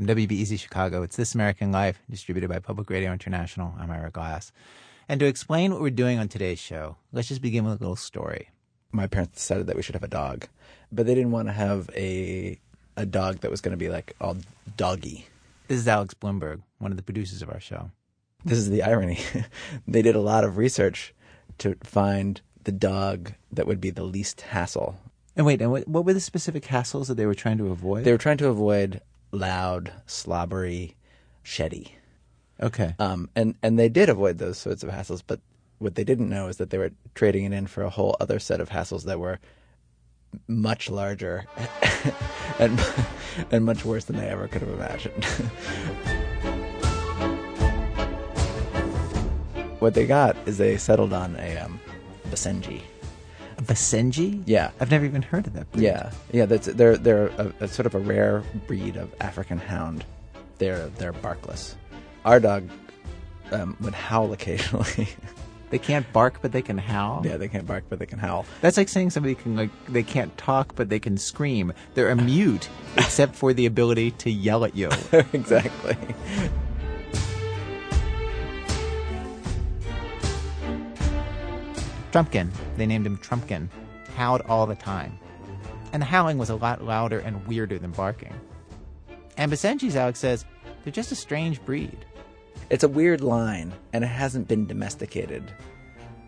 From WBEZ Chicago, it's This American Life, distributed by Public Radio International. I'm Ira Glass. And to explain what we're doing on today's show, let's just begin with a little story. My parents decided that we should have a dog, but they didn't want to have a a dog that was going to be like all doggy. This is Alex Blumberg, one of the producers of our show. This is the irony. they did a lot of research to find the dog that would be the least hassle. And wait, and what, what were the specific hassles that they were trying to avoid? They were trying to avoid loud, slobbery, sheddy. okay. Um, and and they did avoid those sorts of hassles, but what they didn't know is that they were trading it in for a whole other set of hassles that were much larger and and much worse than they ever could have imagined. what they got is they settled on a um, Basenji. Basenji? Yeah. I've never even heard of that. breed. Yeah, yeah. That's they're they're a, a sort of a rare breed of African hound. They're they're barkless. Our dog um, would howl occasionally. They can't bark, but they can howl. yeah, they can't bark, but they can howl. That's like saying somebody can like they can't talk, but they can scream. They're a mute, except for the ability to yell at you. exactly. Trumpkin, they named him Trumpkin, howled all the time. And the howling was a lot louder and weirder than barking. And Basenjis, Alex says, they're just a strange breed. It's a weird line, and it hasn't been domesticated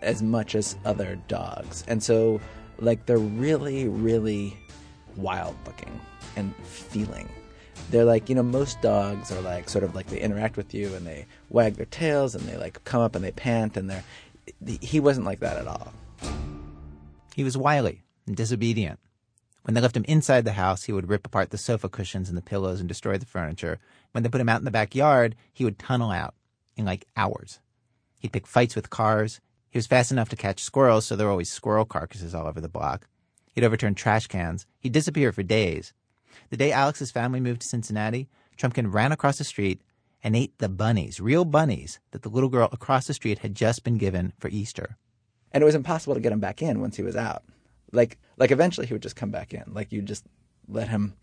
as much as other dogs. And so, like, they're really, really wild looking and feeling. They're like, you know, most dogs are like sort of like they interact with you and they wag their tails and they like come up and they pant and they're. He wasn't like that at all. He was wily and disobedient. When they left him inside the house, he would rip apart the sofa cushions and the pillows and destroy the furniture. When they put him out in the backyard, he would tunnel out in like hours. He'd pick fights with cars. He was fast enough to catch squirrels, so there were always squirrel carcasses all over the block. He'd overturn trash cans. He'd disappear for days. The day Alex's family moved to Cincinnati, Trumpkin ran across the street and ate the bunnies, real bunnies, that the little girl across the street had just been given for Easter. and it was impossible to get him back in once he was out. Like like eventually he would just come back in. Like you just let him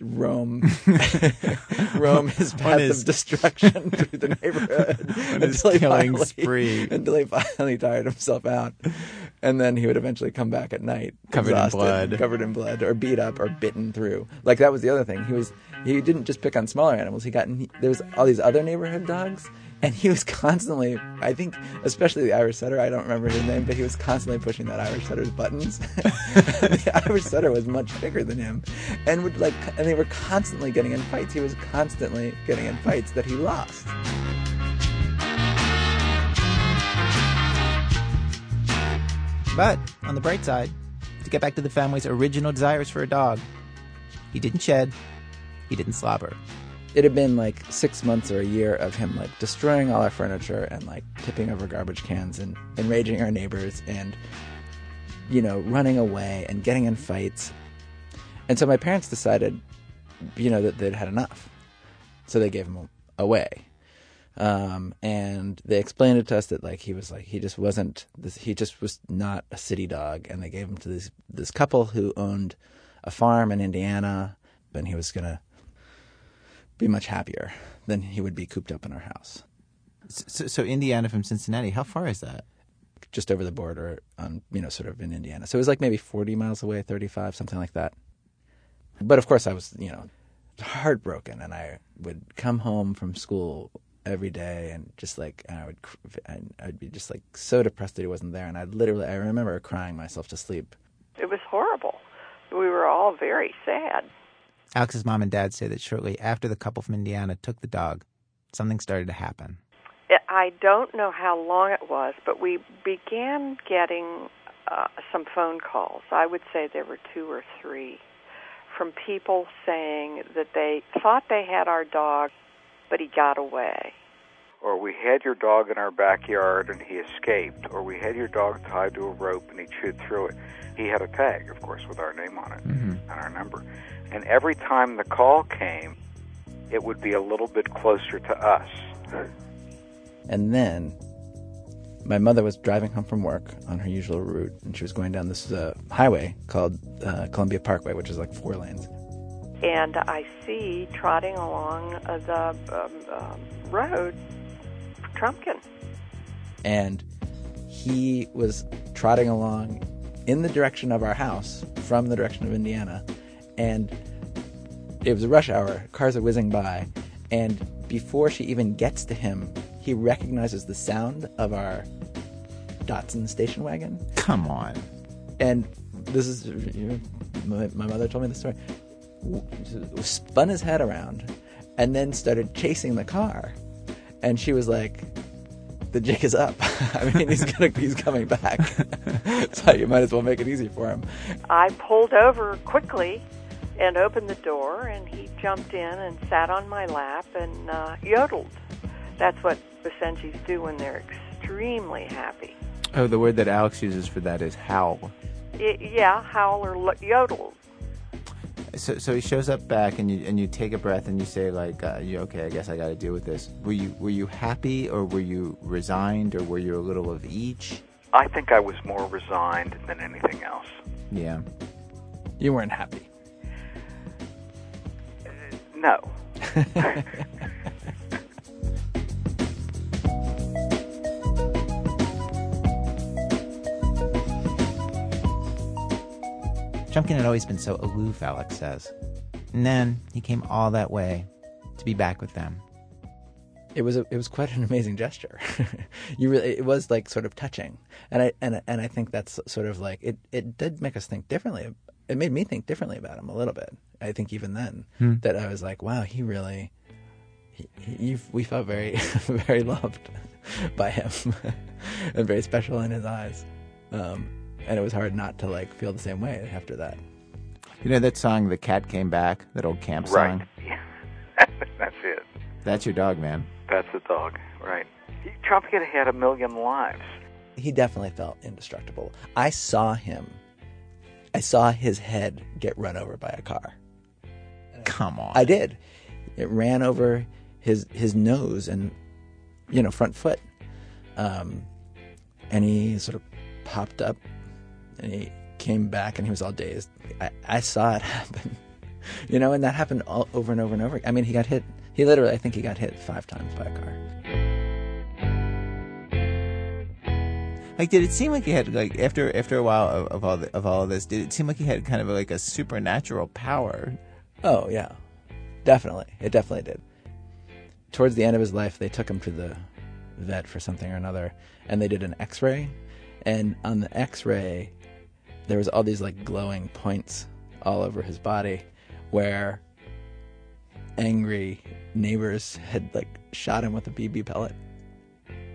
roam roam his path his- of destruction through the neighborhood until he killing finally- spree. until he finally tired himself out. And then he would eventually come back at night Covered in blood. covered in blood or beat up or bitten through. Like that was the other thing. He was he didn't just pick on smaller animals. He got there was all these other neighborhood dogs and he was constantly I think especially the Irish setter, I don't remember his name, but he was constantly pushing that Irish setter's buttons. the Irish setter was much bigger than him and would like and they were constantly getting in fights. He was constantly getting in fights that he lost. But on the bright side, to get back to the family's original desires for a dog, he didn't shed, he didn't slobber. It had been like six months or a year of him like destroying all our furniture and like tipping over garbage cans and enraging our neighbors and you know running away and getting in fights. And so my parents decided you know that they'd had enough. So they gave him away. Um, and they explained it to us that like he was like he just wasn't this he just was not a city dog. And they gave him to this this couple who owned a farm in Indiana and he was gonna be much happier than he would be cooped up in our house, So, so Indiana from Cincinnati, how far is that? just over the border on you know sort of in Indiana. So it was like maybe forty miles away, thirty five, something like that. But of course, I was you know heartbroken, and I would come home from school every day and just like and I would cr- and I'd be just like so depressed that he wasn't there, and I literally I remember crying myself to sleep. It was horrible. We were all very sad. Alex's mom and dad say that shortly after the couple from Indiana took the dog, something started to happen. I don't know how long it was, but we began getting uh, some phone calls. I would say there were two or three from people saying that they thought they had our dog, but he got away. or we had your dog in our backyard and he escaped, or we had your dog tied to a rope and he chewed through it. He had a tag, of course, with our name on it Mm-hmm. and our number. And every time the call came, it would be a little bit closer to us. And then my mother was driving home from work on her usual route, and she was going down this uh, highway called uh, Columbia Parkway, which is like four lanes. and I see trotting along uh, the um, um, road Trumpkin. And he was trotting along in the direction of our house from the direction of Indiana. And it was a rush hour. Cars are whizzing by. And before she even gets to him, he recognizes the sound of our Datsun station wagon. Come on. And this is, you know, my, my mother told me the story. Spun his head around and then started chasing the car. And she was like, the jig is up. I mean, he's gonna, he's coming back. so you might as well make it easy for him. I pulled over quickly and opened the door, and he jumped in and sat on my lap and uh, yodeled. That's what Basenjis do when they're extremely happy. Oh, the word that Alex uses for that is howl. Y- yeah, howl or lo- yodel. So, so he shows up back, and you and you take a breath, and you say like, uh, "You okay? I guess I got to deal with this." Were you were you happy, or were you resigned, or were you a little of each? I think I was more resigned than anything else. Yeah. You weren't happy. No. Trumpkin had always been so aloof, Alex says. And then he came all that way to be back with them. it was a, it was quite an amazing gesture. you really it was like sort of touching, and I and and I think that's sort of like it. It did make us think differently. It made me think differently about him a little bit. I think even then that I was like, wow, he really. He, he, we felt very, very loved by him, and very special in his eyes. Um, and it was hard not to like feel the same way after that. You know that song, "The Cat Came Back," that old camp song. Right. Yeah. That's it. That's your dog, man. That's the dog. Right. Trumpkin had a million lives. he definitely felt indestructible. I saw him. I saw his head get run over by a car. Come on. I did. It ran over his his nose and you know front foot, um, and he sort of popped up, and he came back, and he was all dazed. I, I saw it happen, you know, and that happened all over and over and over. I mean, he got hit. He literally, I think, he got hit five times by a car. Like, did it seem like he had like after after a while of, of all the, of all of this? Did it seem like he had kind of like a supernatural power? Oh yeah, definitely. It definitely did. Towards the end of his life, they took him to the vet for something or another, and they did an X-ray. And on the X-ray, there was all these like glowing points all over his body, where angry neighbors had like shot him with a BB pellet.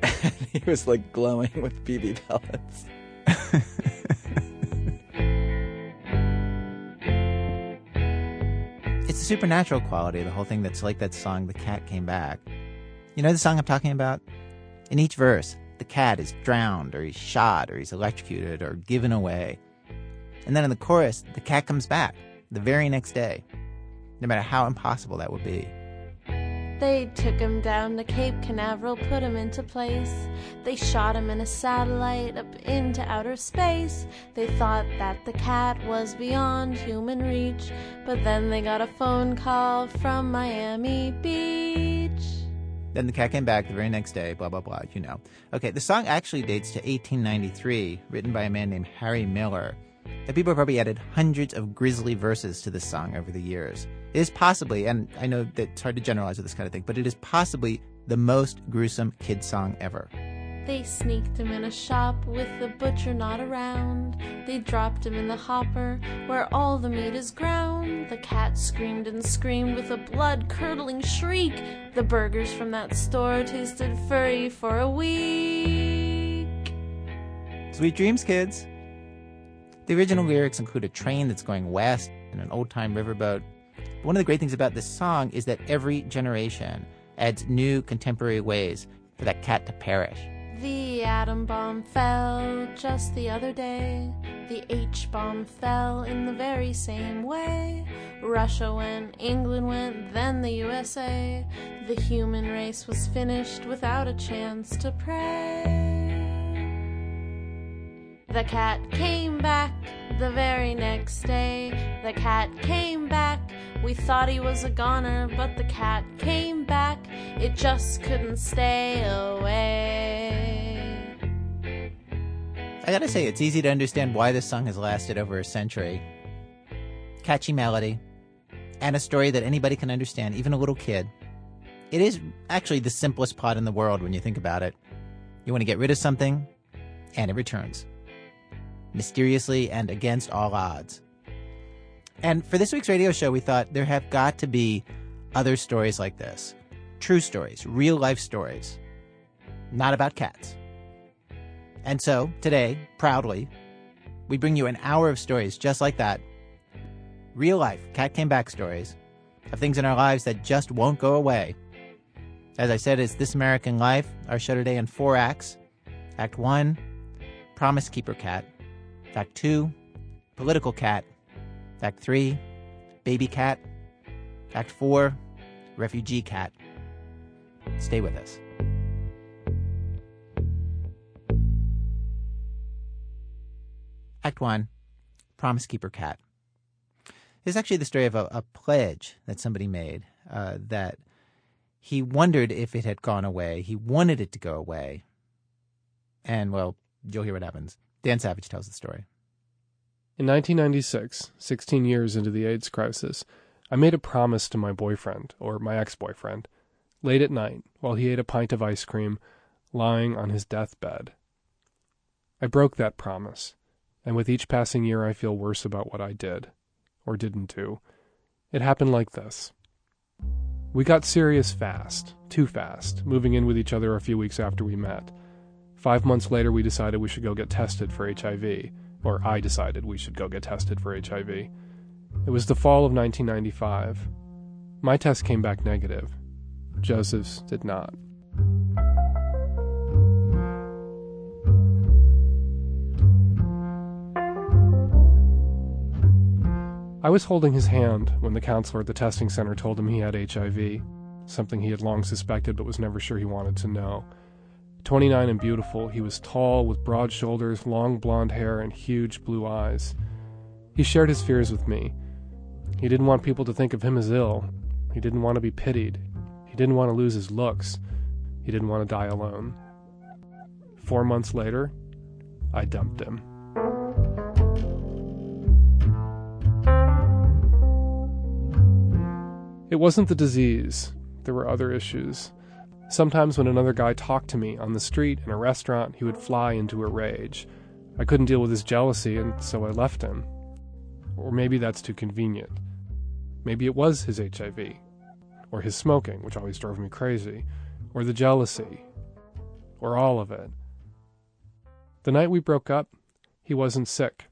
And he was like glowing with BB pellets. It's the supernatural quality, the whole thing that's like that song, The Cat Came Back. You know the song I'm talking about? In each verse, the cat is drowned, or he's shot, or he's electrocuted, or given away. And then in the chorus, the cat comes back the very next day, no matter how impossible that would be. They took him down to Cape Canaveral, put him into place. They shot him in a satellite up into outer space. They thought that the cat was beyond human reach, but then they got a phone call from Miami Beach. Then the cat came back the very next day, blah, blah, blah, you know. Okay, the song actually dates to 1893, written by a man named Harry Miller. And people have probably added hundreds of grisly verses to this song over the years. It is possibly, and I know that it's hard to generalize with this kind of thing, but it is possibly the most gruesome kid song ever. They sneaked him in a shop with the butcher not around. They dropped him in the hopper where all the meat is ground. The cat screamed and screamed with a blood curdling shriek. The burgers from that store tasted furry for a week. Sweet dreams, kids! The original lyrics include a train that's going west and an old time riverboat. One of the great things about this song is that every generation adds new contemporary ways for that cat to perish. The atom bomb fell just the other day. The H bomb fell in the very same way. Russia went, England went, then the USA. The human race was finished without a chance to pray. The cat came back the very next day. The cat came back We thought he was a goner, but the cat came back. It just couldn't stay away. I gotta say, it's easy to understand why this song has lasted over a century. Catchy melody, and a story that anybody can understand, even a little kid. It is actually the simplest plot in the world when you think about it. You want to get rid of something, and it returns. Mysteriously and against all odds. And for this week's radio show, we thought there have got to be other stories like this. True stories, real life stories. Not about cats. And so, today, proudly, we bring you an hour of stories just like that. Real life cat came back stories of things in our lives that just won't go away. As I said, it's This American Life, our show today in four acts. Act one, Promise Keeper Cat. Act two, Political Cat. Act three, Baby Cat. Act four, Refugee Cat. Stay with us. Act one, Promise Keeper Cat. This is actually the story of a, a pledge that somebody made uh, that he wondered if it had gone away. He wanted it to go away. And, well, you'll hear what happens. Dan Savage tells the story. In 1996, 16 years into the AIDS crisis, I made a promise to my boyfriend, or my ex boyfriend, late at night while he ate a pint of ice cream, lying on his deathbed. I broke that promise, and with each passing year I feel worse about what I did or didn't do. It happened like this. We got serious fast, too fast, moving in with each other a few weeks after we met. Five months later, we decided we should go get tested for HIV, or I decided we should go get tested for HIV. It was the fall of 1995. My test came back negative. Joseph's did not. I was holding his hand when the counselor at the testing center told him he had HIV, something he had long suspected but was never sure he wanted to know. 29 and beautiful, he was tall, with broad shoulders, long blonde hair, and huge blue eyes. He shared his fears with me. He didn't want people to think of him as ill. He didn't want to be pitied. He didn't want to lose his looks. He didn't want to die alone. Four months later, I dumped him. It wasn't the disease, there were other issues. Sometimes, when another guy talked to me on the street, in a restaurant, he would fly into a rage. I couldn't deal with his jealousy, and so I left him. Or maybe that's too convenient. Maybe it was his HIV, or his smoking, which always drove me crazy, or the jealousy, or all of it. The night we broke up, he wasn't sick.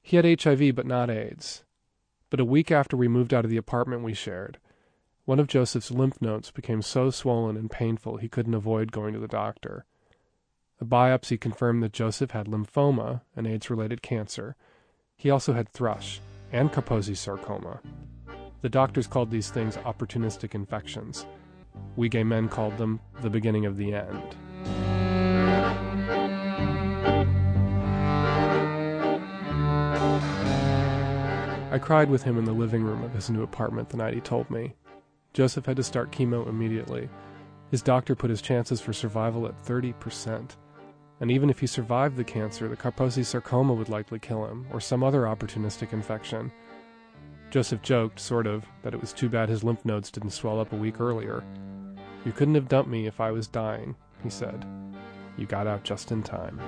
He had HIV, but not AIDS. But a week after we moved out of the apartment we shared, one of Joseph's lymph nodes became so swollen and painful he couldn't avoid going to the doctor. A biopsy confirmed that Joseph had lymphoma, an AIDS related cancer. He also had thrush and Kaposi sarcoma. The doctors called these things opportunistic infections. We gay men called them the beginning of the end. I cried with him in the living room of his new apartment the night he told me. Joseph had to start chemo immediately. His doctor put his chances for survival at 30%. And even if he survived the cancer, the Kaposi sarcoma would likely kill him, or some other opportunistic infection. Joseph joked, sort of, that it was too bad his lymph nodes didn't swell up a week earlier. You couldn't have dumped me if I was dying, he said. You got out just in time.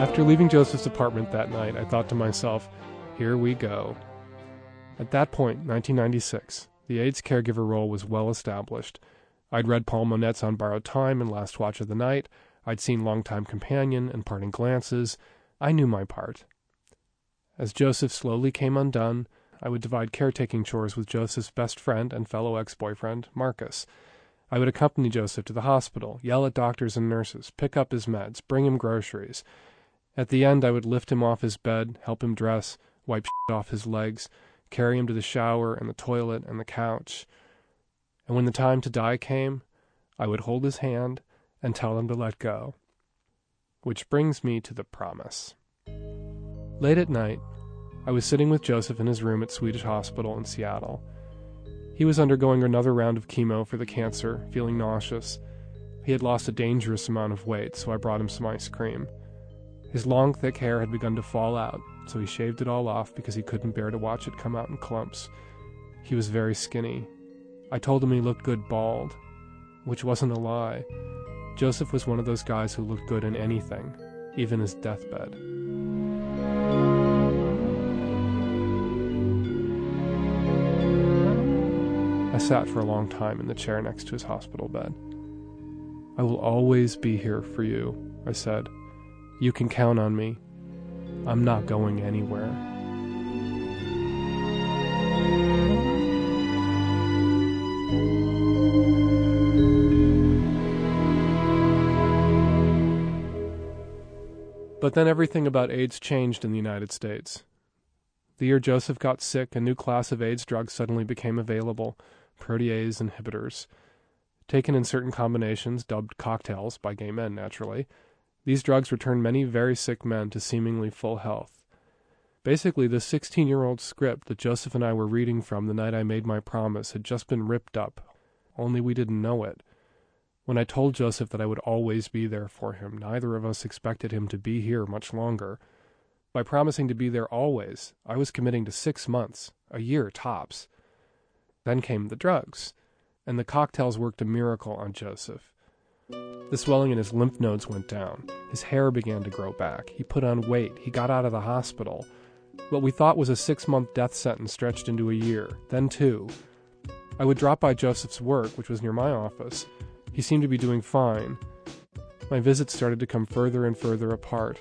After leaving Joseph's apartment that night, I thought to myself, here we go. At that point, 1996, the AIDS caregiver role was well established. I'd read Paul Monette's On Borrowed Time and Last Watch of the Night. I'd seen Longtime Companion and Parting Glances. I knew my part. As Joseph slowly came undone, I would divide caretaking chores with Joseph's best friend and fellow ex boyfriend, Marcus. I would accompany Joseph to the hospital, yell at doctors and nurses, pick up his meds, bring him groceries. At the end, I would lift him off his bed, help him dress, wipe shit off his legs, carry him to the shower and the toilet and the couch. And when the time to die came, I would hold his hand and tell him to let go. Which brings me to the promise. Late at night, I was sitting with Joseph in his room at Swedish Hospital in Seattle. He was undergoing another round of chemo for the cancer, feeling nauseous. He had lost a dangerous amount of weight, so I brought him some ice cream. His long, thick hair had begun to fall out, so he shaved it all off because he couldn't bear to watch it come out in clumps. He was very skinny. I told him he looked good bald, which wasn't a lie. Joseph was one of those guys who looked good in anything, even his deathbed. I sat for a long time in the chair next to his hospital bed. I will always be here for you, I said. You can count on me. I'm not going anywhere. But then everything about AIDS changed in the United States. The year Joseph got sick, a new class of AIDS drugs suddenly became available protease inhibitors. Taken in certain combinations, dubbed cocktails by gay men, naturally, these drugs returned many very sick men to seemingly full health. Basically, the 16 year old script that Joseph and I were reading from the night I made my promise had just been ripped up, only we didn't know it. When I told Joseph that I would always be there for him, neither of us expected him to be here much longer. By promising to be there always, I was committing to six months, a year tops. Then came the drugs, and the cocktails worked a miracle on Joseph. The swelling in his lymph nodes went down. His hair began to grow back. He put on weight. He got out of the hospital. What we thought was a six month death sentence stretched into a year, then two. I would drop by Joseph's work, which was near my office. He seemed to be doing fine. My visits started to come further and further apart,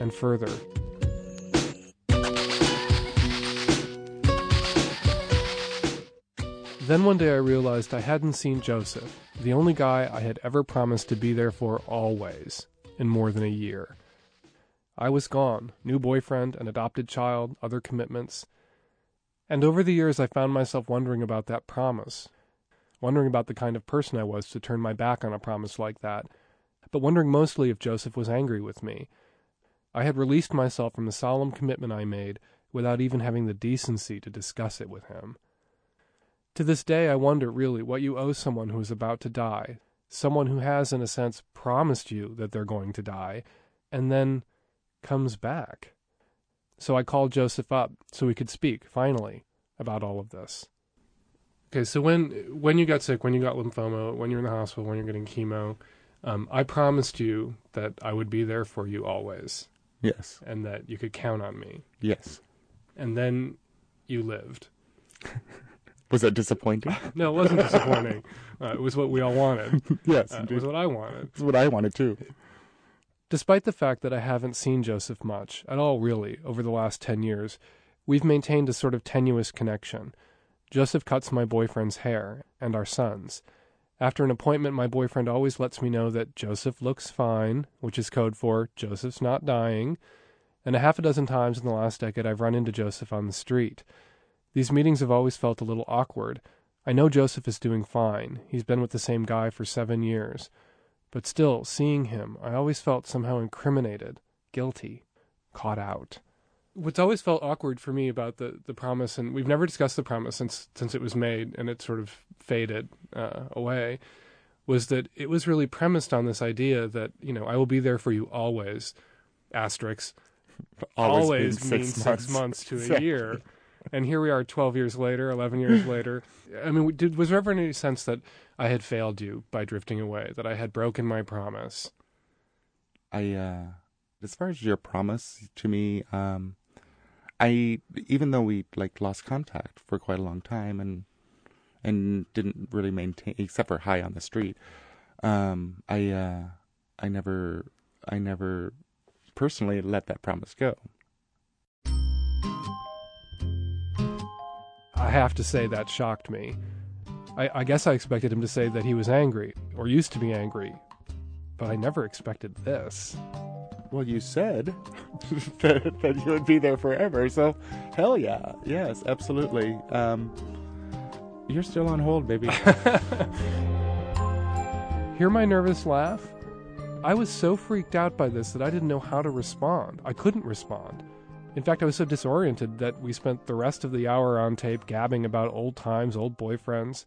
and further. Then one day I realized I hadn't seen Joseph, the only guy I had ever promised to be there for always, in more than a year. I was gone new boyfriend, an adopted child, other commitments. And over the years, I found myself wondering about that promise, wondering about the kind of person I was to turn my back on a promise like that, but wondering mostly if Joseph was angry with me. I had released myself from the solemn commitment I made without even having the decency to discuss it with him. To this day, I wonder really what you owe someone who is about to die, someone who has, in a sense, promised you that they're going to die, and then comes back. So I called Joseph up so we could speak, finally, about all of this. Okay, so when when you got sick, when you got lymphoma, when you're in the hospital, when you're getting chemo, um, I promised you that I would be there for you always, Yes. and that you could count on me. Yes. And then you lived. Was that disappointing? No, it wasn't disappointing. Uh, it was what we all wanted. yes, Uh, it was what I wanted. That's what I wanted too. Despite the fact that I haven't seen Joseph much, at all really, over the last 10 years, we've maintained a sort of tenuous connection. Joseph cuts my boyfriend's hair, and our son's. After an appointment, my boyfriend always lets me know that Joseph looks fine, which is code for Joseph's not dying. And a half a dozen times in the last decade, I've run into Joseph on the street. These meetings have always felt a little awkward. I know Joseph is doing fine. He's been with the same guy for seven years. But still, seeing him, I always felt somehow incriminated, guilty, caught out. What's always felt awkward for me about the, the promise, and we've never discussed the promise since since it was made and it sort of faded uh, away, was that it was really premised on this idea that you know I will be there for you always, asterisk always, means six months to a year. And here we are 12 years later, 11 years later. I mean, did, was there ever any sense that I had failed you by drifting away, that I had broken my promise? I uh as far as your promise to me, um I even though we like lost contact for quite a long time and and didn't really maintain except for hi on the street, um I uh I never I never personally let that promise go. I have to say that shocked me. I, I guess I expected him to say that he was angry, or used to be angry, but I never expected this. Well, you said that, that you would be there forever, so hell yeah. Yes, absolutely. Um you're still on hold, baby. Hear my nervous laugh? I was so freaked out by this that I didn't know how to respond. I couldn't respond. In fact, I was so disoriented that we spent the rest of the hour on tape gabbing about old times, old boyfriends.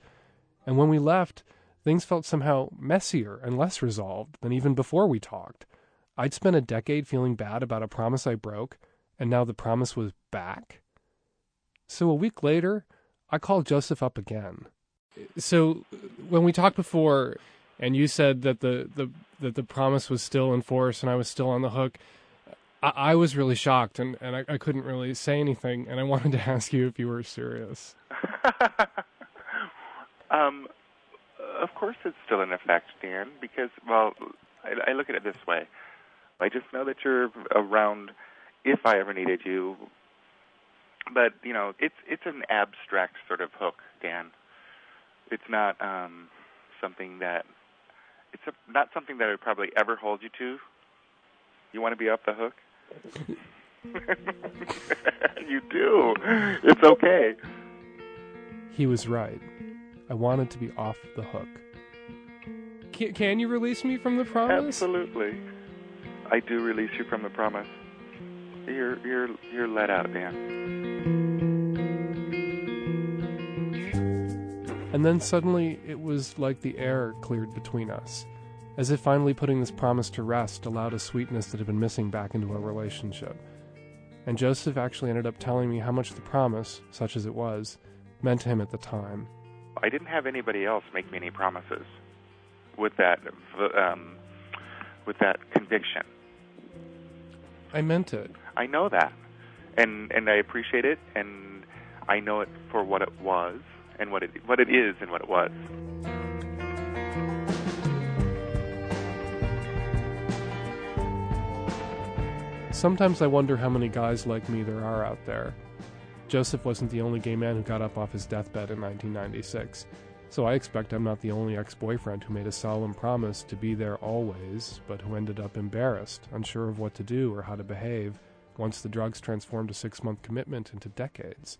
And when we left, things felt somehow messier and less resolved than even before we talked. I'd spent a decade feeling bad about a promise I broke, and now the promise was back. So a week later, I called Joseph up again. So when we talked before, and you said that the, the that the promise was still in force and I was still on the hook, I, I was really shocked and, and I, I couldn't really say anything. And I wanted to ask you if you were serious. um, of course, it's still in effect, Dan. Because well, I, I look at it this way: I just know that you're around if I ever needed you. But you know, it's it's an abstract sort of hook, Dan. It's not um, something that it's a, not something that I would probably ever hold you to. You want to be off the hook? you do. It's okay. He was right. I wanted to be off the hook. Can, can you release me from the promise? Absolutely. I do release you from the promise. You're you're you're let out, Dan. And then suddenly it was like the air cleared between us, as if finally putting this promise to rest allowed a sweetness that had been missing back into our relationship. And Joseph actually ended up telling me how much the promise, such as it was, meant to him at the time. I didn't have anybody else make me any promises with that um, with that conviction. I meant it. I know that, and and I appreciate it, and I know it for what it was, and what it what it is, and what it was. Sometimes I wonder how many guys like me there are out there. Joseph wasn't the only gay man who got up off his deathbed in 1996, so I expect I'm not the only ex boyfriend who made a solemn promise to be there always, but who ended up embarrassed, unsure of what to do or how to behave once the drugs transformed a six month commitment into decades.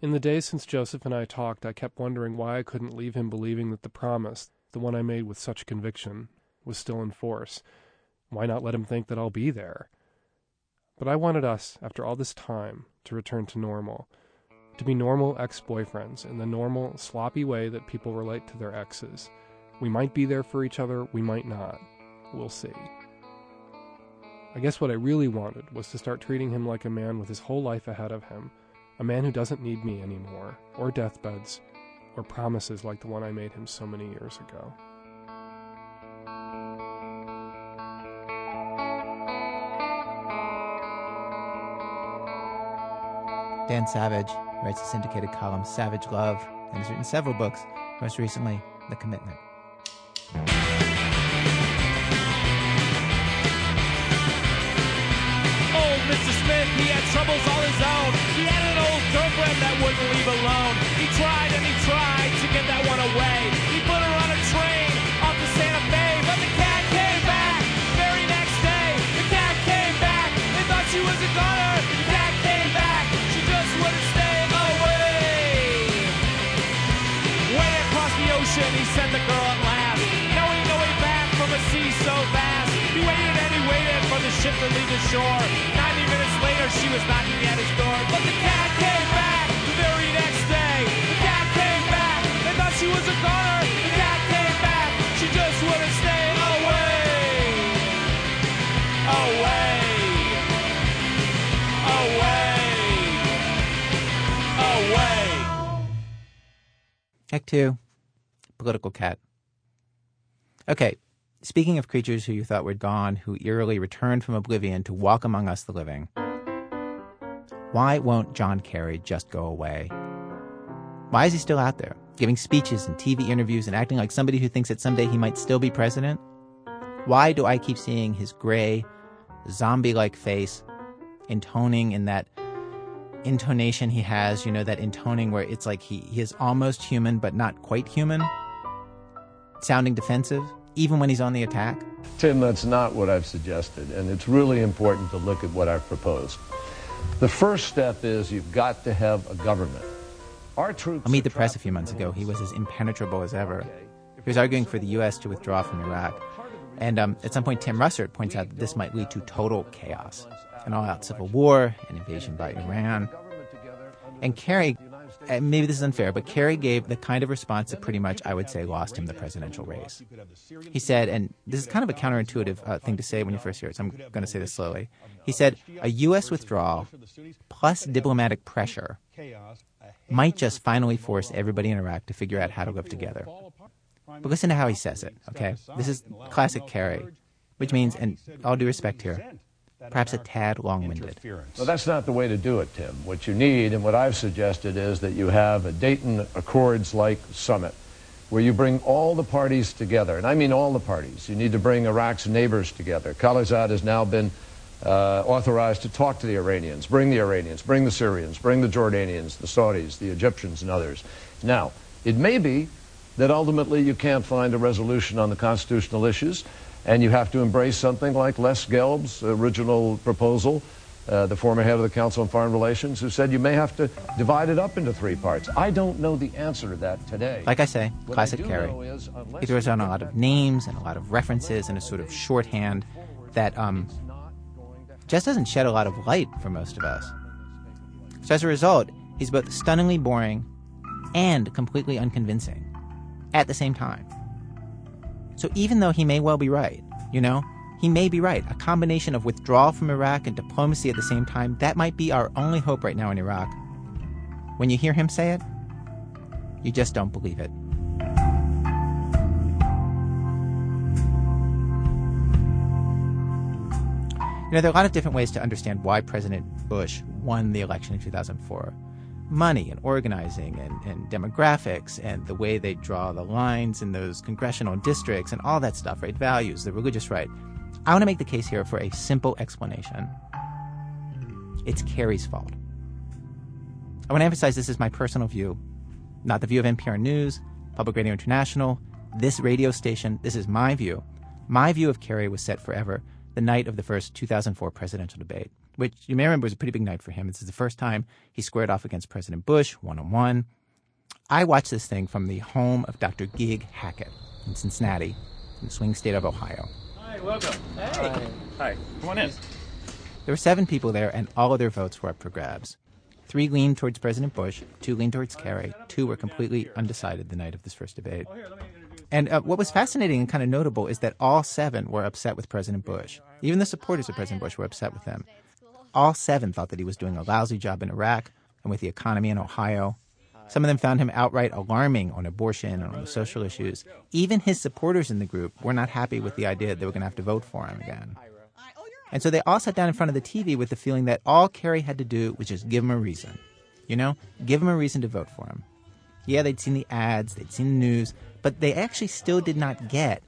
In the days since Joseph and I talked, I kept wondering why I couldn't leave him believing that the promise, the one I made with such conviction, was still in force. Why not let him think that I'll be there? But I wanted us, after all this time, to return to normal. To be normal ex boyfriends in the normal, sloppy way that people relate to their exes. We might be there for each other, we might not. We'll see. I guess what I really wanted was to start treating him like a man with his whole life ahead of him, a man who doesn't need me anymore, or deathbeds, or promises like the one I made him so many years ago. Dan Savage writes a syndicated column, Savage Love, and has written several books, most recently, The Commitment. Oh, Old Mr. Smith, he had troubles all his own. Ship the shore. Ninety minutes later, she was knocking at his door. But the cat came back the very next day. The cat came back. They thought she was a goner. The cat came back. She just wouldn't stay away. Away. Away. Away. Act two, political cat. Okay, speaking of creatures who you thought were gone, who eerily returned from oblivion to walk among us the living, why won't John Kerry just go away? Why is he still out there, giving speeches and TV interviews and acting like somebody who thinks that someday he might still be president? Why do I keep seeing his gray, zombie like face intoning in that intonation he has, you know, that intoning where it's like he, he is almost human but not quite human? Sounding defensive, even when he's on the attack? Tim, that's not what I've suggested, and it's really important to look at what I've proposed. The first step is you've got to have a government. Our troops. Meet the Press a few months ago, he was as impenetrable as ever. He was arguing for the U.S. to withdraw from Iraq. And um, at some point, Tim Russert points out that this might lead to total chaos, an all-out civil war, an invasion by Iran. And Kerry, maybe this is unfair, but Kerry gave the kind of response that pretty much, I would say, lost him the presidential race. He said, and this is kind of a counterintuitive uh, thing to say when you first hear it, so I'm going to say this slowly. He said, a U.S. withdrawal plus diplomatic pressure might just finally force everybody in Iraq to figure out how to live together. But listen to how he says it, okay? This is classic Kerry, which means, and all due respect here, perhaps a tad long winded. Well, that's not the way to do it, Tim. What you need, and what I've suggested, is that you have a Dayton Accords like summit where you bring all the parties together. And I mean all the parties. You need to bring Iraq's neighbors together. Khalilzad has now been uh, authorized to talk to the Iranians, bring the Iranians, bring the Syrians, bring the Jordanians, the Saudis, the Egyptians, and others. Now, it may be that ultimately you can't find a resolution on the constitutional issues, and you have to embrace something like Les Gelb's original proposal, uh, the former head of the Council on Foreign Relations, who said you may have to divide it up into three parts. I don't know the answer to that today. Like I say, What classic I Kerry. is, He throws on a lot of names and a lot of references and a sort of shorthand that um, just doesn't shed a lot of light for most of us. So as a result, he's both stunningly boring and completely unconvincing at the same time. So even though he may well be right, you know, he may be right. A combination of withdrawal from Iraq and diplomacy at the same time, that might be our only hope right now in Iraq. When you hear him say it, you just don't believe it. You know, there are a lot of different ways to understand why President Bush won the election in 2004. Money and organizing and, and demographics and the way they draw the lines in those congressional districts and all that stuff, right? Values, the religious right. I want to make the case here for a simple explanation. It's Kerry's fault. I want to emphasize this is my personal view, not the view of NPR News, Public Radio International, this radio station. This is my view. My view of Kerry was set forever the night of the first 2004 presidential debate, which you may remember was a pretty big night for him. This is the first time he squared off against President Bush one on one. I watched this thing from the home of Dr. Gig Hackett in Cincinnati, in the swing state of Ohio. Hi, welcome. Hey. Hi. Come on in. There were seven people there, and all of their votes were up for grabs. Three leaned towards President Bush, two leaned towards Kerry, two were completely undecided the night of this first debate. And uh, what was fascinating and kind of notable is that all seven were upset with President Bush. Even the supporters of President Bush were upset with him. All seven thought that he was doing a lousy job in Iraq and with the economy in Ohio. Some of them found him outright alarming on abortion and on the social issues. Even his supporters in the group were not happy with the idea that they were going to have to vote for him again. And so they all sat down in front of the TV with the feeling that all Kerry had to do was just give him a reason. You know, give him a reason to vote for him. Yeah, they'd seen the ads, they'd seen the news, but they actually still did not get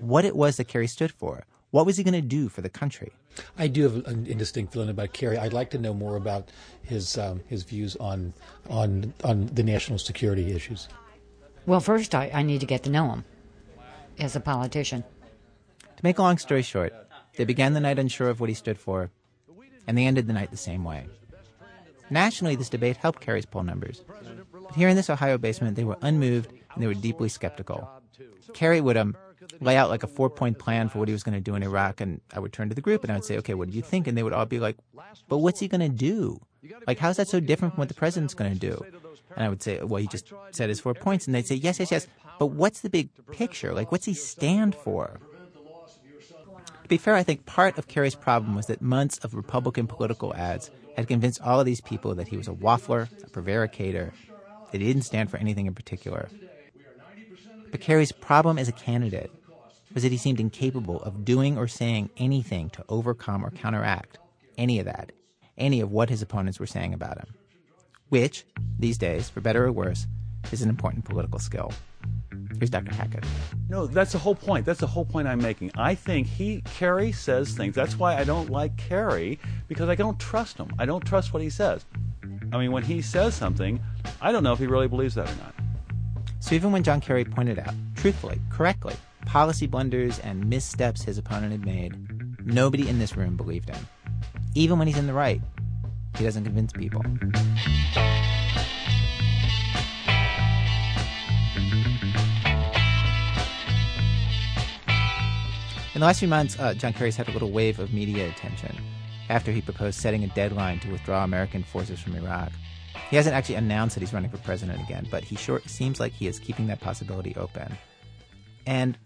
what it was that Kerry stood for. What was he going to do for the country? I do have an indistinct feeling about Kerry. I'd like to know more about his um, his views on on on the national security issues. Well, first, I, I need to get to know him as a politician. To make a long story short, they began the night unsure of what he stood for, and they ended the night the same way. Nationally, this debate helped Kerry's poll numbers. But here in this Ohio basement, they were unmoved and they were deeply skeptical. Kerry would um, lay out like a four point plan for what he was going to do in Iraq, and I would turn to the group and I would say, okay, what do you think? And they would all be like, but what's he going to do? Like, how's that so different from what the president's going to do? And I would say, well, he just said his four points. And they'd say, yes, yes, yes. But what's the big picture? Like, what's he stand for? To be fair, I think part of Kerry's problem was that months of Republican political ads had convinced all of these people that he was a waffler, a prevaricator, that he didn't stand for anything in particular. But Kerry's problem as a candidate was that he seemed incapable of doing or saying anything to overcome or counteract any of that, any of what his opponents were saying about him. Which, these days, for better or worse, is an important political skill. Here's Dr. Hackett. No, that's the whole point. That's the whole point I'm making. I think he Kerry says things. That's why I don't like Kerry because I don't trust him. I don't trust what he says. I mean, when he says something, I don't know if he really believes that or not. So even when John Kerry pointed out, truthfully, correctly, policy blunders and missteps his opponent had made, nobody in this room believed him. Even when he's in the right, he doesn't convince people. In the last few months, uh, John Kerry's had a little wave of media attention after he proposed setting a deadline to withdraw American forces from Iraq. He hasn't actually announced that he's running for president again, but he sure seems like he is keeping that possibility open. And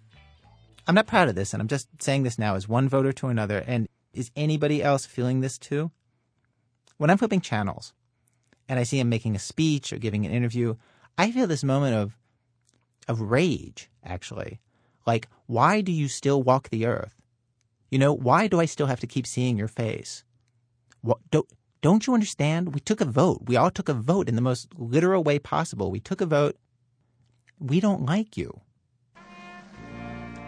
I'm not proud of this, and I'm just saying this now as one voter to another. And is anybody else feeling this too? When I'm flipping channels and I see him making a speech or giving an interview, I feel this moment of of rage, actually. Like, why do you still walk the earth? You know, why do I still have to keep seeing your face? What, don't, don't you understand? We took a vote. We all took a vote in the most literal way possible. We took a vote. We don't like you.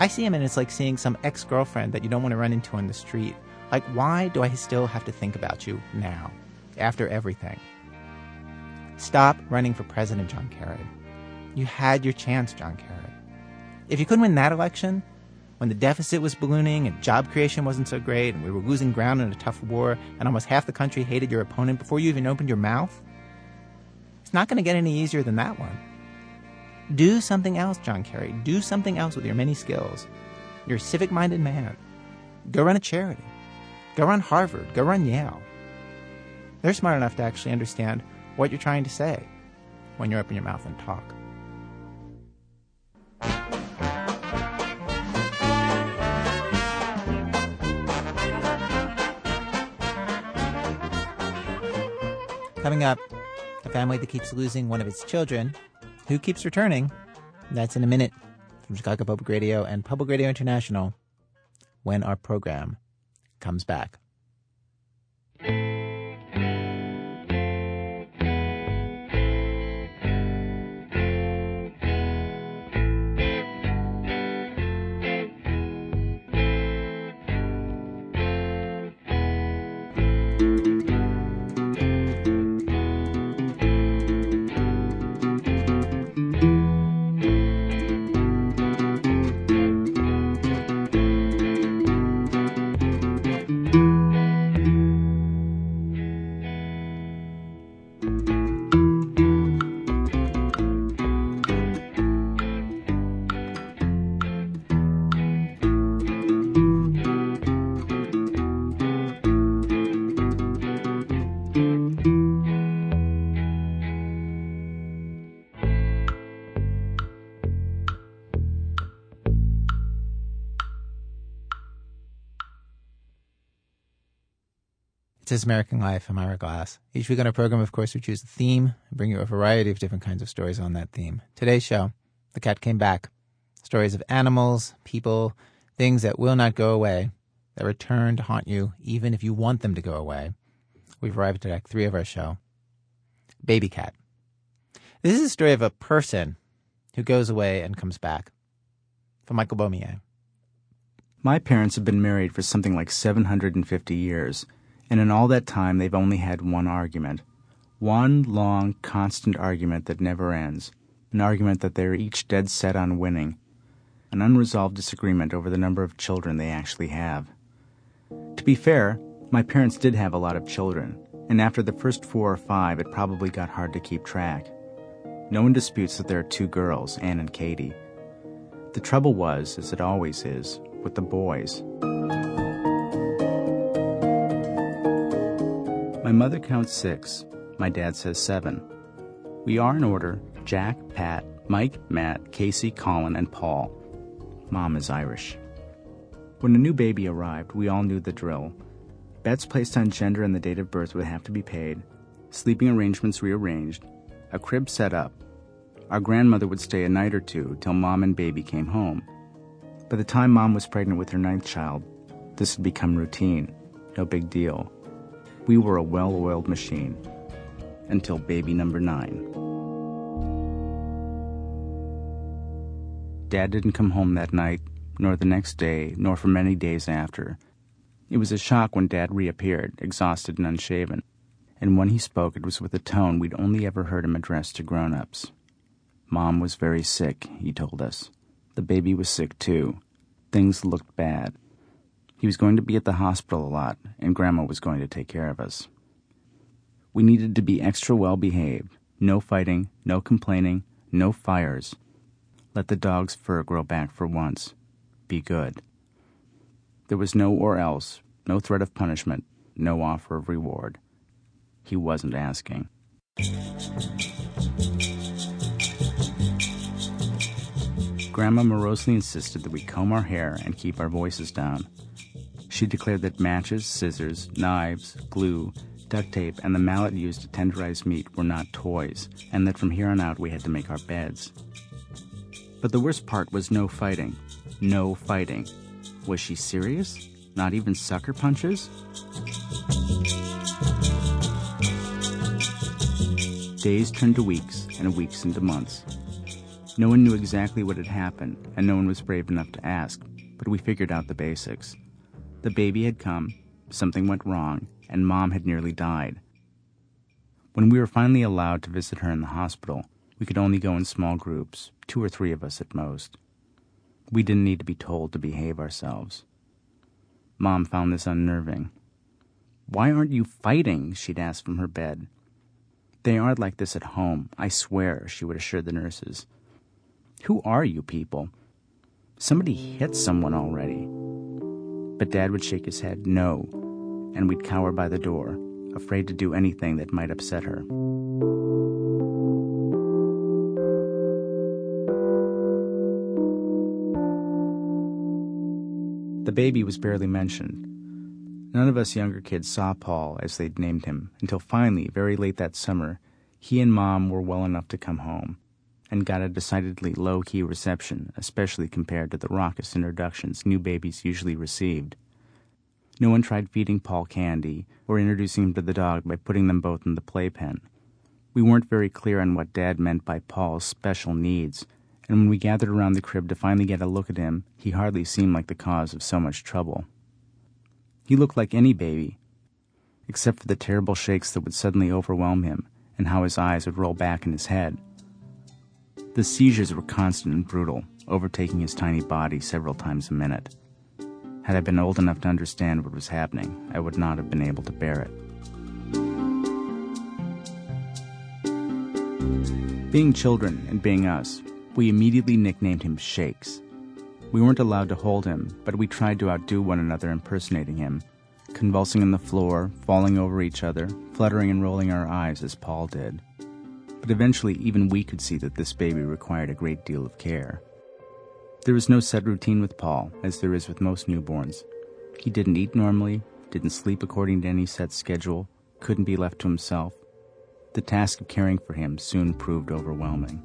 I see him and it's like seeing some ex girlfriend that you don't want to run into on the street. Like, why do I still have to think about you now, after everything? Stop running for president, John Kerry. You had your chance, John Kerry. If you couldn't win that election, when the deficit was ballooning and job creation wasn't so great and we were losing ground in a tough war and almost half the country hated your opponent before you even opened your mouth, it's not going to get any easier than that one. Do something else, John Kerry. Do something else with your many skills. You're a civic minded man. Go run a charity. Go run Harvard. Go run Yale. They're smart enough to actually understand what you're trying to say when you open your mouth and talk. Coming up, a family that keeps losing one of its children. Who keeps returning? That's in a minute from Chicago Public Radio and Public Radio International when our program comes back. This is American Life. I'm Ira Glass. Each week on our program, of course, we choose a theme and bring you a variety of different kinds of stories on that theme. Today's show, The Cat Came Back. Stories of animals, people, things that will not go away, that return to haunt you even if you want them to go away. We've arrived at Act 3 of our show. Baby Cat. This is a story of a person who goes away and comes back. From Michael Beaumier. My parents have been married for something like 750 years and in all that time they've only had one argument. One long, constant argument that never ends. An argument that they're each dead set on winning. An unresolved disagreement over the number of children they actually have. To be fair, my parents did have a lot of children, and after the first four or five, it probably got hard to keep track. No one disputes that there are two girls, Anne and Katie. The trouble was, as it always is, with the boys. My mother counts six. My dad says seven. We are in order Jack, Pat, Mike, Matt, Casey, Colin, and Paul. Mom is Irish. When a new baby arrived, we all knew the drill. Bets placed on gender and the date of birth would have to be paid, sleeping arrangements rearranged, a crib set up. Our grandmother would stay a night or two till mom and baby came home. By the time mom was pregnant with her ninth child, this had become routine. No big deal we were a well oiled machine. Until baby number nine. Dad didn't come home that night, nor the next day, nor for many days after. It was a shock when Dad reappeared, exhausted and unshaven, and when he spoke it was with a tone we'd only ever heard him address to grown ups. Mom was very sick, he told us. The baby was sick too. Things looked bad. He was going to be at the hospital a lot, and Grandma was going to take care of us. We needed to be extra well behaved. No fighting, no complaining, no fires. Let the dog's fur grow back for once. Be good. There was no or else, no threat of punishment, no offer of reward. He wasn't asking. Grandma morosely insisted that we comb our hair and keep our voices down. She declared that matches, scissors, knives, glue, duct tape, and the mallet used to tenderize meat were not toys, and that from here on out we had to make our beds. But the worst part was no fighting. No fighting. Was she serious? Not even sucker punches? Days turned to weeks, and weeks into months. No one knew exactly what had happened, and no one was brave enough to ask, but we figured out the basics. The baby had come, something went wrong, and mom had nearly died. When we were finally allowed to visit her in the hospital, we could only go in small groups, two or three of us at most. We didn't need to be told to behave ourselves. Mom found this unnerving. Why aren't you fighting? she'd ask from her bed. They aren't like this at home, I swear, she would assure the nurses. Who are you people? Somebody hit someone already. But Dad would shake his head no, and we'd cower by the door, afraid to do anything that might upset her. The baby was barely mentioned. None of us younger kids saw Paul, as they'd named him, until finally, very late that summer, he and Mom were well enough to come home and got a decidedly low key reception, especially compared to the raucous introductions new babies usually received. No one tried feeding Paul candy or introducing him to the dog by putting them both in the playpen. We weren't very clear on what Dad meant by Paul's special needs, and when we gathered around the crib to finally get a look at him, he hardly seemed like the cause of so much trouble. He looked like any baby, except for the terrible shakes that would suddenly overwhelm him and how his eyes would roll back in his head. The seizures were constant and brutal, overtaking his tiny body several times a minute. Had I been old enough to understand what was happening, I would not have been able to bear it. Being children and being us, we immediately nicknamed him Shakes. We weren't allowed to hold him, but we tried to outdo one another impersonating him, convulsing on the floor, falling over each other, fluttering and rolling our eyes as Paul did but eventually even we could see that this baby required a great deal of care. There was no set routine with Paul, as there is with most newborns. He didn't eat normally, didn't sleep according to any set schedule, couldn't be left to himself. The task of caring for him soon proved overwhelming.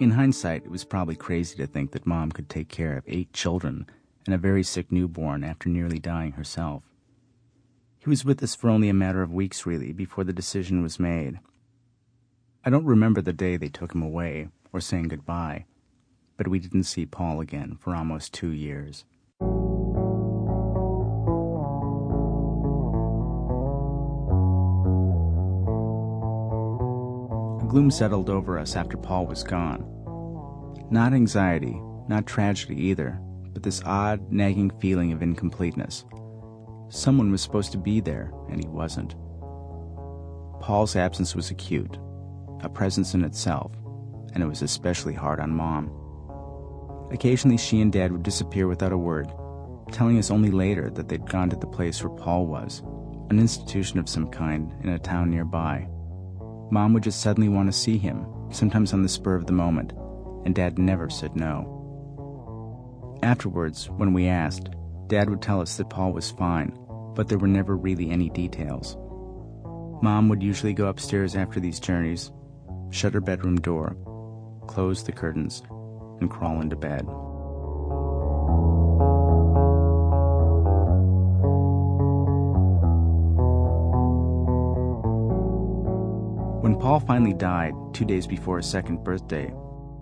In hindsight, it was probably crazy to think that mom could take care of eight children and a very sick newborn after nearly dying herself. He was with us for only a matter of weeks, really, before the decision was made. I don't remember the day they took him away or saying goodbye, but we didn't see Paul again for almost two years. A gloom settled over us after Paul was gone. Not anxiety, not tragedy either, but this odd, nagging feeling of incompleteness. Someone was supposed to be there, and he wasn't. Paul's absence was acute, a presence in itself, and it was especially hard on Mom. Occasionally, she and Dad would disappear without a word, telling us only later that they'd gone to the place where Paul was, an institution of some kind in a town nearby. Mom would just suddenly want to see him, sometimes on the spur of the moment, and Dad never said no. Afterwards, when we asked, Dad would tell us that Paul was fine, but there were never really any details. Mom would usually go upstairs after these journeys, shut her bedroom door, close the curtains, and crawl into bed. When Paul finally died, two days before his second birthday,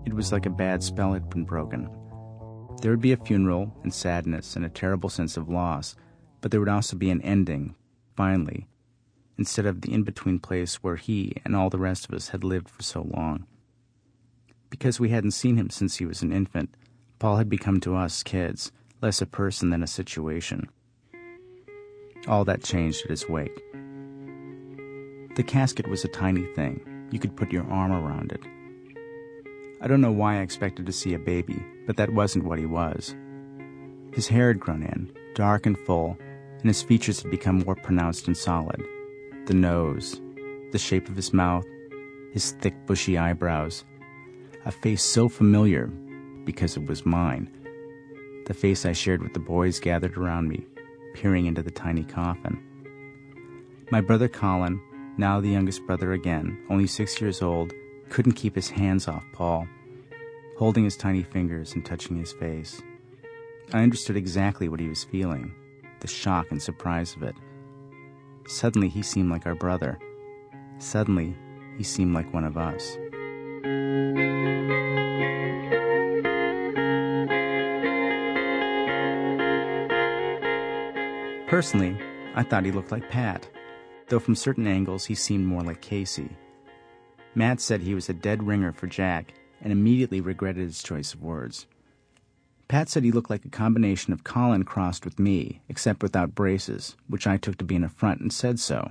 it was like a bad spell had been broken. There would be a funeral and sadness and a terrible sense of loss, but there would also be an ending, finally, instead of the in between place where he and all the rest of us had lived for so long. Because we hadn't seen him since he was an infant, Paul had become to us kids less a person than a situation. All that changed at his wake. The casket was a tiny thing. You could put your arm around it. I don't know why I expected to see a baby, but that wasn't what he was. His hair had grown in, dark and full, and his features had become more pronounced and solid. The nose, the shape of his mouth, his thick, bushy eyebrows. A face so familiar because it was mine. The face I shared with the boys gathered around me, peering into the tiny coffin. My brother Colin, now the youngest brother again, only six years old, couldn't keep his hands off Paul, holding his tiny fingers and touching his face. I understood exactly what he was feeling the shock and surprise of it. Suddenly, he seemed like our brother. Suddenly, he seemed like one of us. Personally, I thought he looked like Pat, though from certain angles he seemed more like Casey. Matt said he was a dead ringer for Jack and immediately regretted his choice of words. Pat said he looked like a combination of Colin crossed with me, except without braces, which I took to be an affront and said so.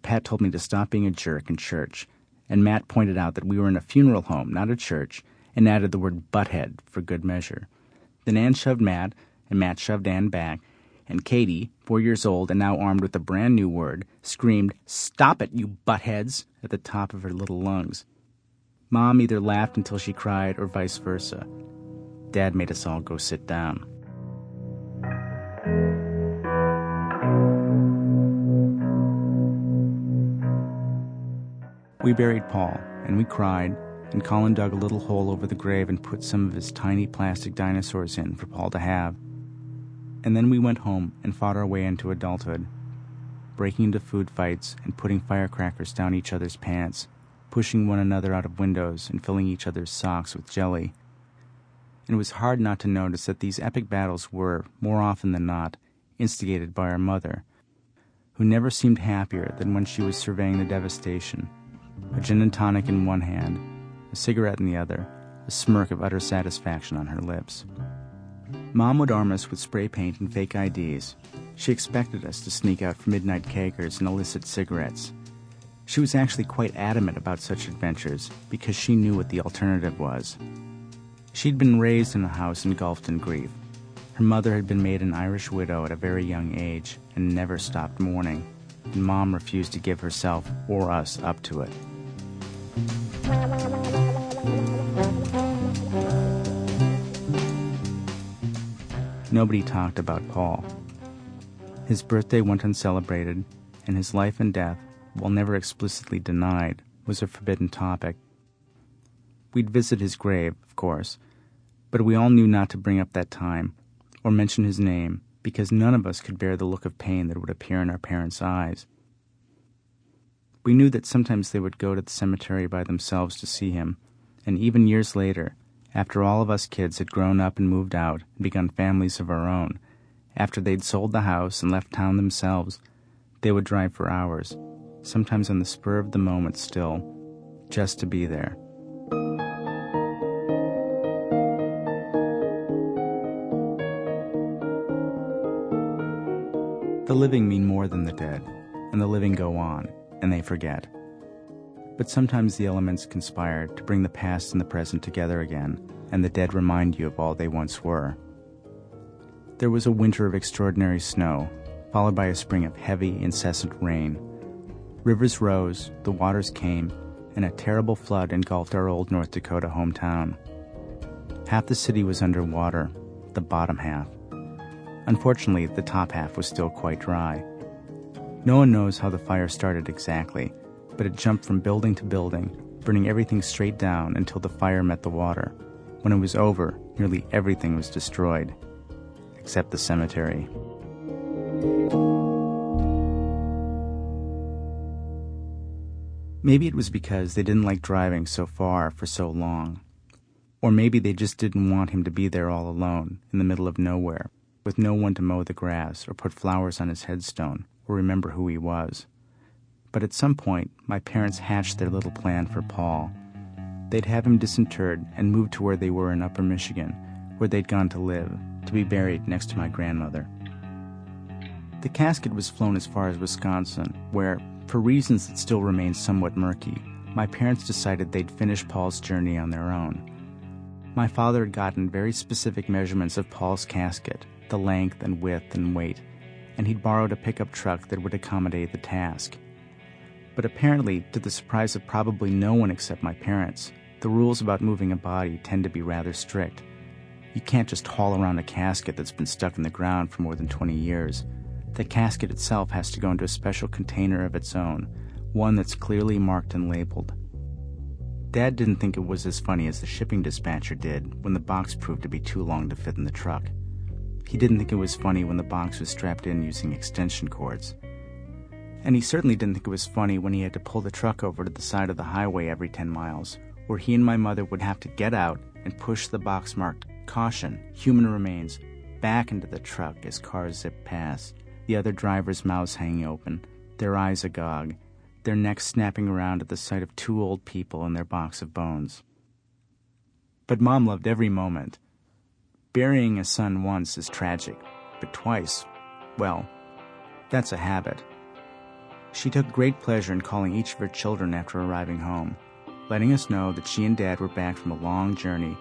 Pat told me to stop being a jerk in church, and Matt pointed out that we were in a funeral home, not a church, and added the word butthead for good measure. Then Ann shoved Matt, and Matt shoved Ann back, and Katie, four years old and now armed with a brand new word, screamed, Stop it, you buttheads, at the top of her little lungs. Mom either laughed until she cried or vice versa. Dad made us all go sit down. We buried Paul, and we cried, and Colin dug a little hole over the grave and put some of his tiny plastic dinosaurs in for Paul to have. And then we went home and fought our way into adulthood, breaking into food fights and putting firecrackers down each other's pants, pushing one another out of windows and filling each other's socks with jelly and it was hard not to notice that these epic battles were, more often than not, instigated by our mother, who never seemed happier than when she was surveying the devastation. A gin and tonic in one hand, a cigarette in the other, a smirk of utter satisfaction on her lips. Mom would arm us with spray paint and fake IDs. She expected us to sneak out for midnight kegers and illicit cigarettes. She was actually quite adamant about such adventures because she knew what the alternative was. She'd been raised in a house engulfed in grief. Her mother had been made an Irish widow at a very young age and never stopped mourning, and Mom refused to give herself or us up to it. Nobody talked about Paul. His birthday went uncelebrated, and his life and death, while never explicitly denied, was a forbidden topic. We'd visit his grave, of course, but we all knew not to bring up that time or mention his name because none of us could bear the look of pain that would appear in our parents' eyes. We knew that sometimes they would go to the cemetery by themselves to see him, and even years later, after all of us kids had grown up and moved out and begun families of our own, after they'd sold the house and left town themselves, they would drive for hours, sometimes on the spur of the moment still, just to be there. The living mean more than the dead, and the living go on, and they forget. But sometimes the elements conspire to bring the past and the present together again, and the dead remind you of all they once were. There was a winter of extraordinary snow, followed by a spring of heavy, incessant rain. Rivers rose, the waters came, and a terrible flood engulfed our old North Dakota hometown. Half the city was under water, the bottom half. Unfortunately, the top half was still quite dry. No one knows how the fire started exactly, but it jumped from building to building, burning everything straight down until the fire met the water. When it was over, nearly everything was destroyed, except the cemetery. Maybe it was because they didn't like driving so far for so long. Or maybe they just didn't want him to be there all alone, in the middle of nowhere, with no one to mow the grass or put flowers on his headstone or remember who he was. But at some point, my parents hatched their little plan for Paul. They'd have him disinterred and moved to where they were in Upper Michigan, where they'd gone to live, to be buried next to my grandmother. The casket was flown as far as Wisconsin, where, for reasons that still remain somewhat murky, my parents decided they'd finish Paul's journey on their own My father had gotten very specific measurements of Paul's casket, the length and width and weight, and he'd borrowed a pickup truck that would accommodate the task. But apparently, to the surprise of probably no one except my parents, the rules about moving a body tend to be rather strict. You can't just haul around a casket that's been stuck in the ground for more than 20 years. The casket itself has to go into a special container of its own, one that's clearly marked and labeled. Dad didn't think it was as funny as the shipping dispatcher did when the box proved to be too long to fit in the truck. He didn't think it was funny when the box was strapped in using extension cords. And he certainly didn't think it was funny when he had to pull the truck over to the side of the highway every 10 miles, where he and my mother would have to get out and push the box marked Caution, Human Remains back into the truck as cars zip past, the other drivers' mouths hanging open, their eyes agog, their necks snapping around at the sight of two old people and their box of bones. But Mom loved every moment. Burying a son once is tragic, but twice, well, that's a habit. She took great pleasure in calling each of her children after arriving home, letting us know that she and Dad were back from a long journey,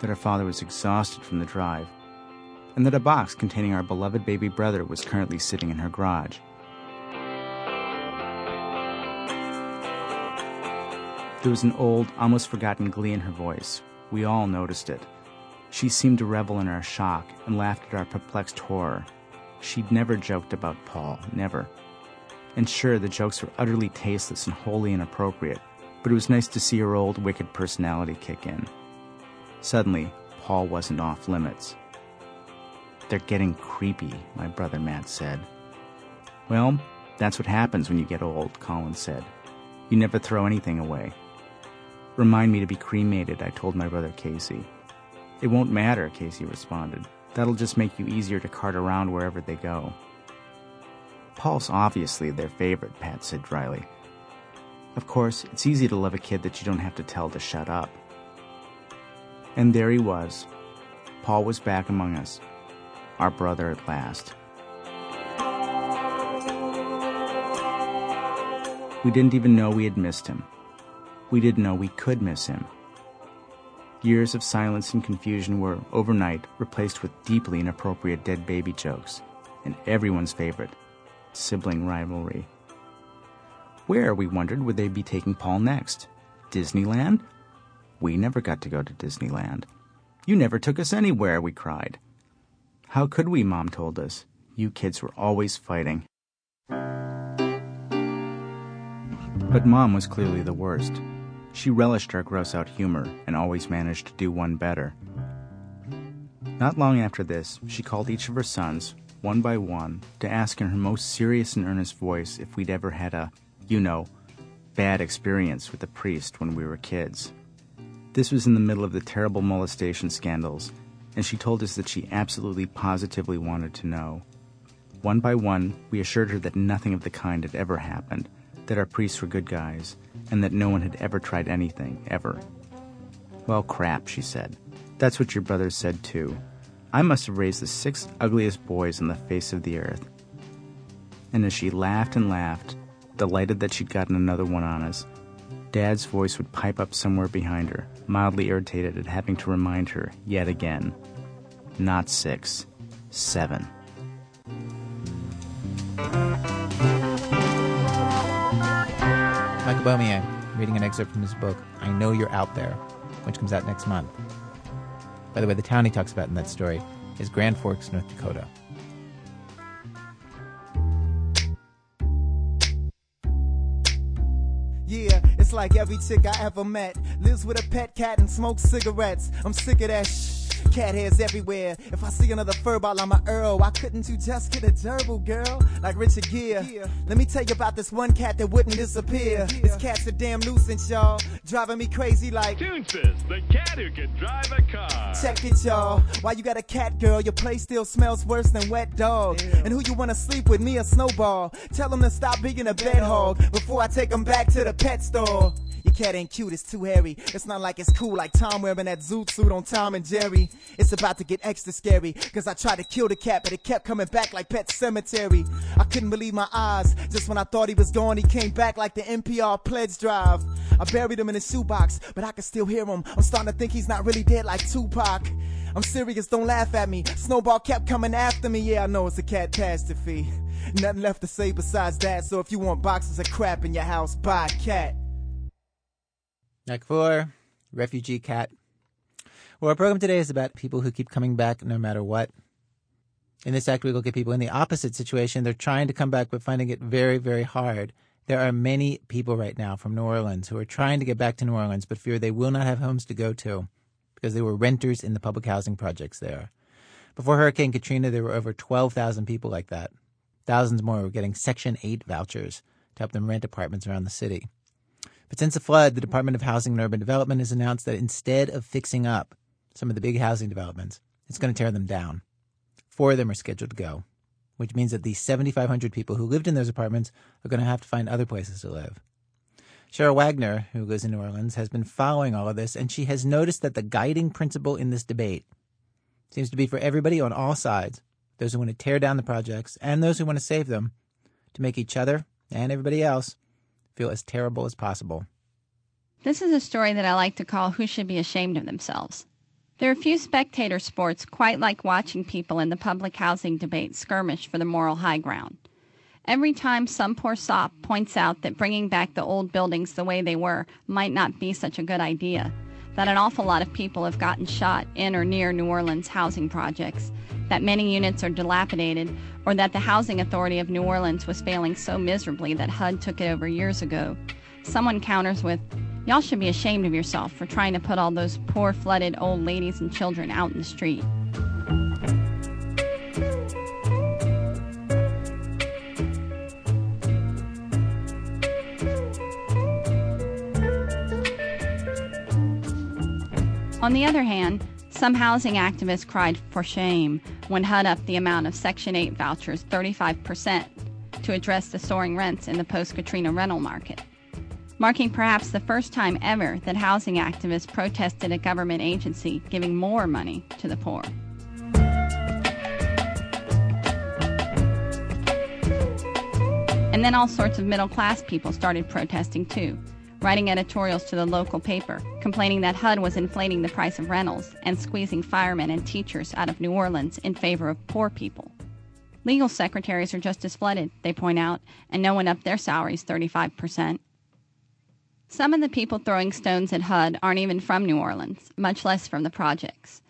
that her father was exhausted from the drive, and that a box containing our beloved baby brother was currently sitting in her garage. There was an old, almost forgotten glee in her voice. We all noticed it. She seemed to revel in our shock and laughed at our perplexed horror. She'd never joked about Paul, never. And sure, the jokes were utterly tasteless and wholly inappropriate, but it was nice to see her old, wicked personality kick in. Suddenly, Paul wasn't off limits. They're getting creepy, my brother Matt said. Well, that's what happens when you get old, Colin said. You never throw anything away. Remind me to be cremated, I told my brother Casey. It won't matter, Casey responded. That'll just make you easier to cart around wherever they go. Paul's obviously their favorite, Pat said dryly. Of course, it's easy to love a kid that you don't have to tell to shut up. And there he was. Paul was back among us, our brother at last. We didn't even know we had missed him. We didn't know we could miss him. Years of silence and confusion were, overnight, replaced with deeply inappropriate dead baby jokes, and everyone's favorite, sibling rivalry. Where, we wondered, would they be taking Paul next? Disneyland? We never got to go to Disneyland. You never took us anywhere, we cried. How could we, Mom told us. You kids were always fighting. But Mom was clearly the worst. She relished our gross out humor and always managed to do one better. Not long after this, she called each of her sons, one by one, to ask in her most serious and earnest voice if we'd ever had a, you know, bad experience with a priest when we were kids. This was in the middle of the terrible molestation scandals, and she told us that she absolutely positively wanted to know. One by one, we assured her that nothing of the kind had ever happened, that our priests were good guys, and that no one had ever tried anything, ever. Well, crap, she said. That's what your brother said too. I must have raised the six ugliest boys on the face of the earth. And as she laughed and laughed, delighted that she'd gotten another one on us, Dad's voice would pipe up somewhere behind her, mildly irritated at having to remind her yet again. Not six, seven. Michael Beaumier reading an excerpt from his book, I Know You're Out There, which comes out next month. By the way, the town he talks about in that story is Grand Forks, North Dakota. Yeah, it's like every chick I ever met lives with a pet cat and smokes cigarettes. I'm sick of that shh. Cat hairs everywhere. If I see another furball on my Earl, why couldn't you just get a gerbil, girl? Like Richard Gere. Let me tell you about this one cat that wouldn't disappear. This cat's a damn nuisance, y'all. Driving me crazy like. Toonfist, the cat who can drive a car. Check it, y'all. Why you got a cat, girl? Your place still smells worse than wet dog. And who you wanna sleep with, me or Snowball? Tell him to stop being a bed hog before I take him back to the pet store. Cat ain't cute, it's too hairy. It's not like it's cool like Tom wearing that zoot suit on Tom and Jerry. It's about to get extra scary, cause I tried to kill the cat, but it kept coming back like Pet Sematary. I couldn't believe my eyes, just when I thought he was gone, he came back like the NPR pledge drive. I buried him in his shoebox, but I can still hear him. I'm starting to think he's not really dead like Tupac. I'm serious, don't laugh at me. Snowball kept coming after me, yeah, I know it's a catastrophe. Nothing left to say besides that, so if you want boxes of crap in your house, buy a cat. Act four, refugee cat. Well, our program today is about people who keep coming back no matter what. In this act, we look at people in the opposite situation. They're trying to come back, but finding it very, very hard. There are many people right now from New Orleans who are trying to get back to New Orleans, but fear they will not have homes to go to because they were renters in the public housing projects there. Before Hurricane Katrina, there were over 12,000 people like that. Thousands more were getting Section 8 vouchers to help them rent apartments around the city. But since the flood, the Department of Housing and Urban Development has announced that instead of fixing up some of the big housing developments, it's going to tear them down. Four of them are scheduled to go, which means that the 7,500 people who lived in those apartments are going to have to find other places to live. Cheryl Wagner, who lives in New Orleans, has been following all of this, and she has noticed that the guiding principle in this debate seems to be for everybody on all sides those who want to tear down the projects and those who want to save them to make each other and everybody else feel as terrible as possible. This is a story that I like to call Who Should Be Ashamed of Themselves. There are few spectator sports quite like watching people in the public housing debate skirmish for the moral high ground. Every time some poor sop points out that bringing back the old buildings the way they were might not be such a good idea, that an awful lot of people have gotten shot in or near New Orleans housing projects, that many units are dilapidated, or that the Housing Authority of New Orleans was failing so miserably that HUD took it over years ago, someone counters with, Y'all should be ashamed of yourself for trying to put all those poor flooded old ladies and children out in the street. On the other hand, some housing activists cried for shame when HUD upped the amount of Section 8 vouchers 35% to address the soaring rents in the post Katrina rental market, marking perhaps the first time ever that housing activists protested a government agency giving more money to the poor. And then all sorts of middle class people started protesting too writing editorials to the local paper, complaining that HUD was inflating the price of rentals and squeezing firemen and teachers out of New Orleans in favor of poor people. Legal secretaries are just as flooded, they point out, and no one upped their salaries 35%. Some of the people throwing stones at HUD aren't even from New Orleans, much less from the projects.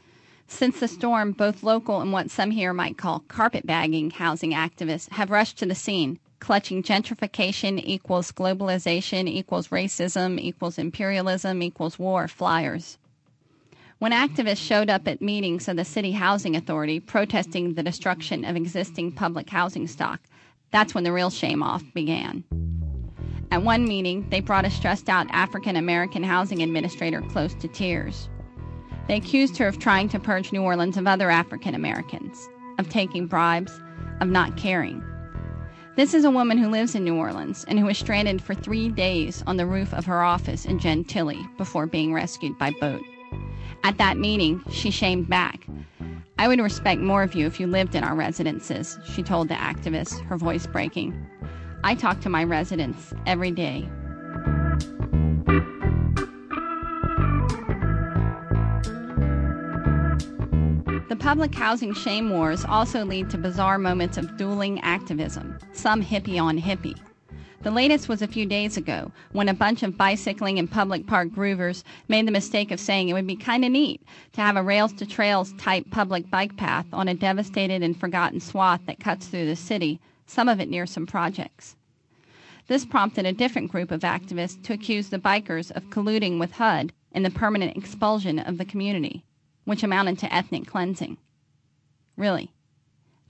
Since the storm, both local and what some here might call carpetbagging housing activists have rushed to the scene clutching gentrification equals globalization equals racism equals imperialism equals war flyers. When activists showed up at meetings of the City Housing Authority protesting the destruction of existing public housing stock, that's when the real shame off began. At one meeting, they brought a stressed out African American housing administrator close to tears. They accused her of trying to purge New Orleans of other African Americans, of taking bribes, of not caring. This is a woman who lives in New Orleans and who was stranded for three days on the roof of her office in Gentilly before being rescued by boat. At that meeting, she shamed back. I would respect more of you if you lived in our residences, she told the activists, her voice breaking. I talk to my residents every day. Public housing shame wars also lead to bizarre moments of dueling activism, some hippie on hippie. The latest was a few days ago when a bunch of bicycling and public park groovers made the mistake of saying it would be kind of neat to have a rails to trails type public bike path on a devastated and forgotten swath that cuts through the city, some of it near some projects. This prompted a different group of activists to accuse the bikers of colluding with HUD in the permanent expulsion of the community which amounted to ethnic cleansing. Really,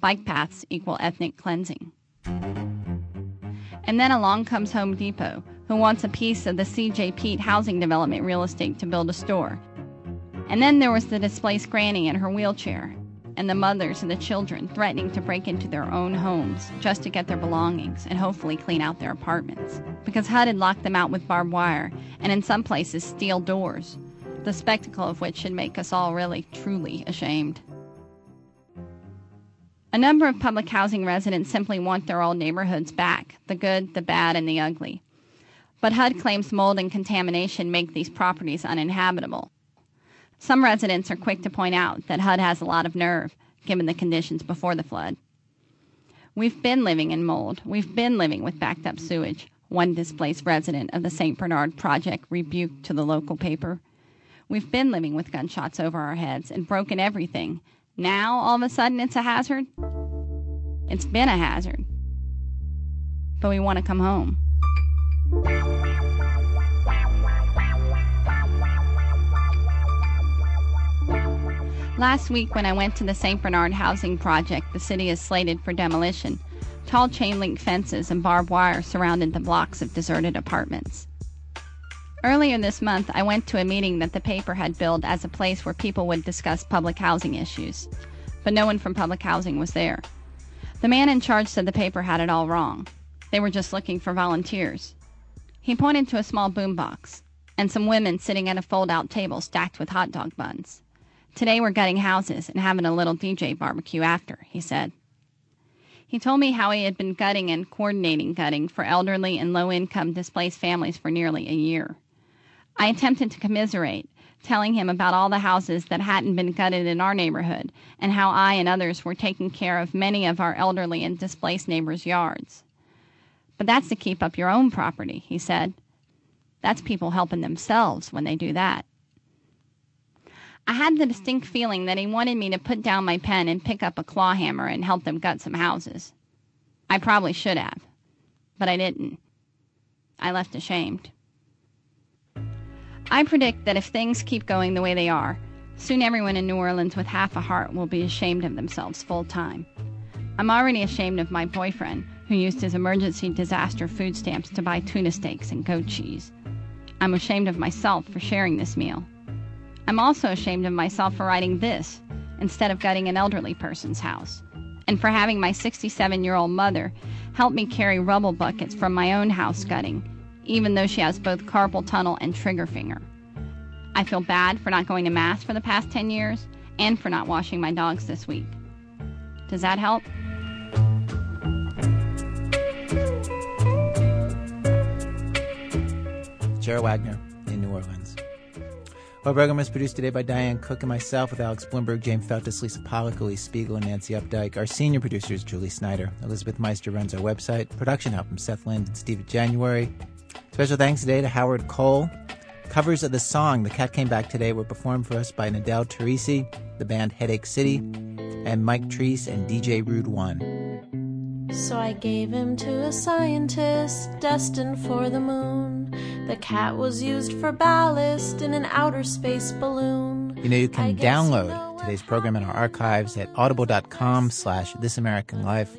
bike paths equal ethnic cleansing. And then along comes Home Depot, who wants a piece of the CJ Peete housing development real estate to build a store. And then there was the displaced granny in her wheelchair, and the mothers and the children threatening to break into their own homes just to get their belongings and hopefully clean out their apartments. Because HUD had locked them out with barbed wire, and in some places, steel doors, the spectacle of which should make us all really, truly ashamed. A number of public housing residents simply want their old neighborhoods back the good, the bad, and the ugly. But HUD claims mold and contamination make these properties uninhabitable. Some residents are quick to point out that HUD has a lot of nerve, given the conditions before the flood. We've been living in mold. We've been living with backed up sewage, one displaced resident of the St. Bernard Project rebuked to the local paper. We've been living with gunshots over our heads and broken everything. Now, all of a sudden, it's a hazard? It's been a hazard. But we want to come home. Last week, when I went to the St. Bernard Housing Project, the city is slated for demolition. Tall chain link fences and barbed wire surrounded the blocks of deserted apartments. Earlier this month, I went to a meeting that the paper had billed as a place where people would discuss public housing issues, but no one from public housing was there. The man in charge said the paper had it all wrong. They were just looking for volunteers. He pointed to a small boombox and some women sitting at a fold out table stacked with hot dog buns. Today we're gutting houses and having a little DJ barbecue after, he said. He told me how he had been gutting and coordinating gutting for elderly and low income displaced families for nearly a year. I attempted to commiserate, telling him about all the houses that hadn't been gutted in our neighborhood and how I and others were taking care of many of our elderly and displaced neighbors' yards. But that's to keep up your own property, he said. That's people helping themselves when they do that. I had the distinct feeling that he wanted me to put down my pen and pick up a claw hammer and help them gut some houses. I probably should have, but I didn't. I left ashamed. I predict that if things keep going the way they are, soon everyone in New Orleans with half a heart will be ashamed of themselves full time. I'm already ashamed of my boyfriend, who used his emergency disaster food stamps to buy tuna steaks and goat cheese. I'm ashamed of myself for sharing this meal. I'm also ashamed of myself for writing this instead of gutting an elderly person's house, and for having my 67 year old mother help me carry rubble buckets from my own house gutting, even though she has both carpal tunnel and trigger finger. I feel bad for not going to Mass for the past 10 years and for not washing my dogs this week. Does that help? Cheryl Wagner in New Orleans. Our program is produced today by Diane Cook and myself with Alex Blumberg, Jane Feltes, Lisa Pollak, Elise Spiegel, and Nancy Updike. Our senior producer is Julie Snyder. Elizabeth Meister runs our website. Production help from Seth Lind and Steve January. Special thanks today to Howard Cole. Covers of the song The Cat Came Back Today were performed for us by Nadel Teresi, the band Headache City, and Mike Treese and DJ Rude One. So I gave him to a scientist destined for the moon. The cat was used for ballast in an outer space balloon. You know, you can download today's program in our archives at audible.com slash This American Life.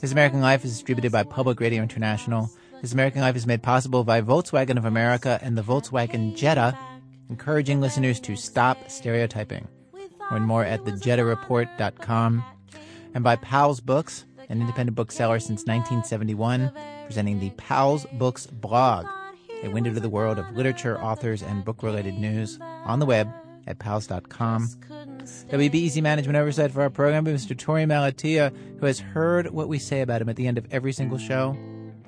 This American Life is distributed by Public Radio International. This American Life is made possible by Volkswagen of America and the Volkswagen Jetta, encouraging listeners to stop stereotyping. Learn more at thejettareport.com. And by Powell's Books, an independent bookseller since 1971, presenting the Powell's Books blog, a window to the world of literature, authors, and book-related news on the web at powells.com. WBEZ management oversight for our program by Mr. Torey Malatia, who has heard what we say about him at the end of every single show,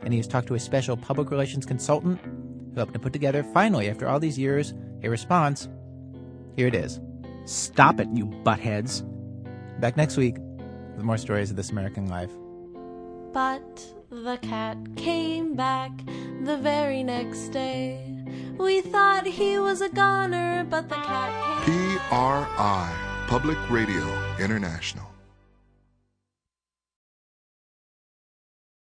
and he has talked to a special public relations consultant who helped to put together, finally, after all these years, a response. Here it is. Stop it, you buttheads. Back next week with more stories of this American life. But the cat came back the very next day. We thought he was a goner, but the cat came. PRI, Public Radio International.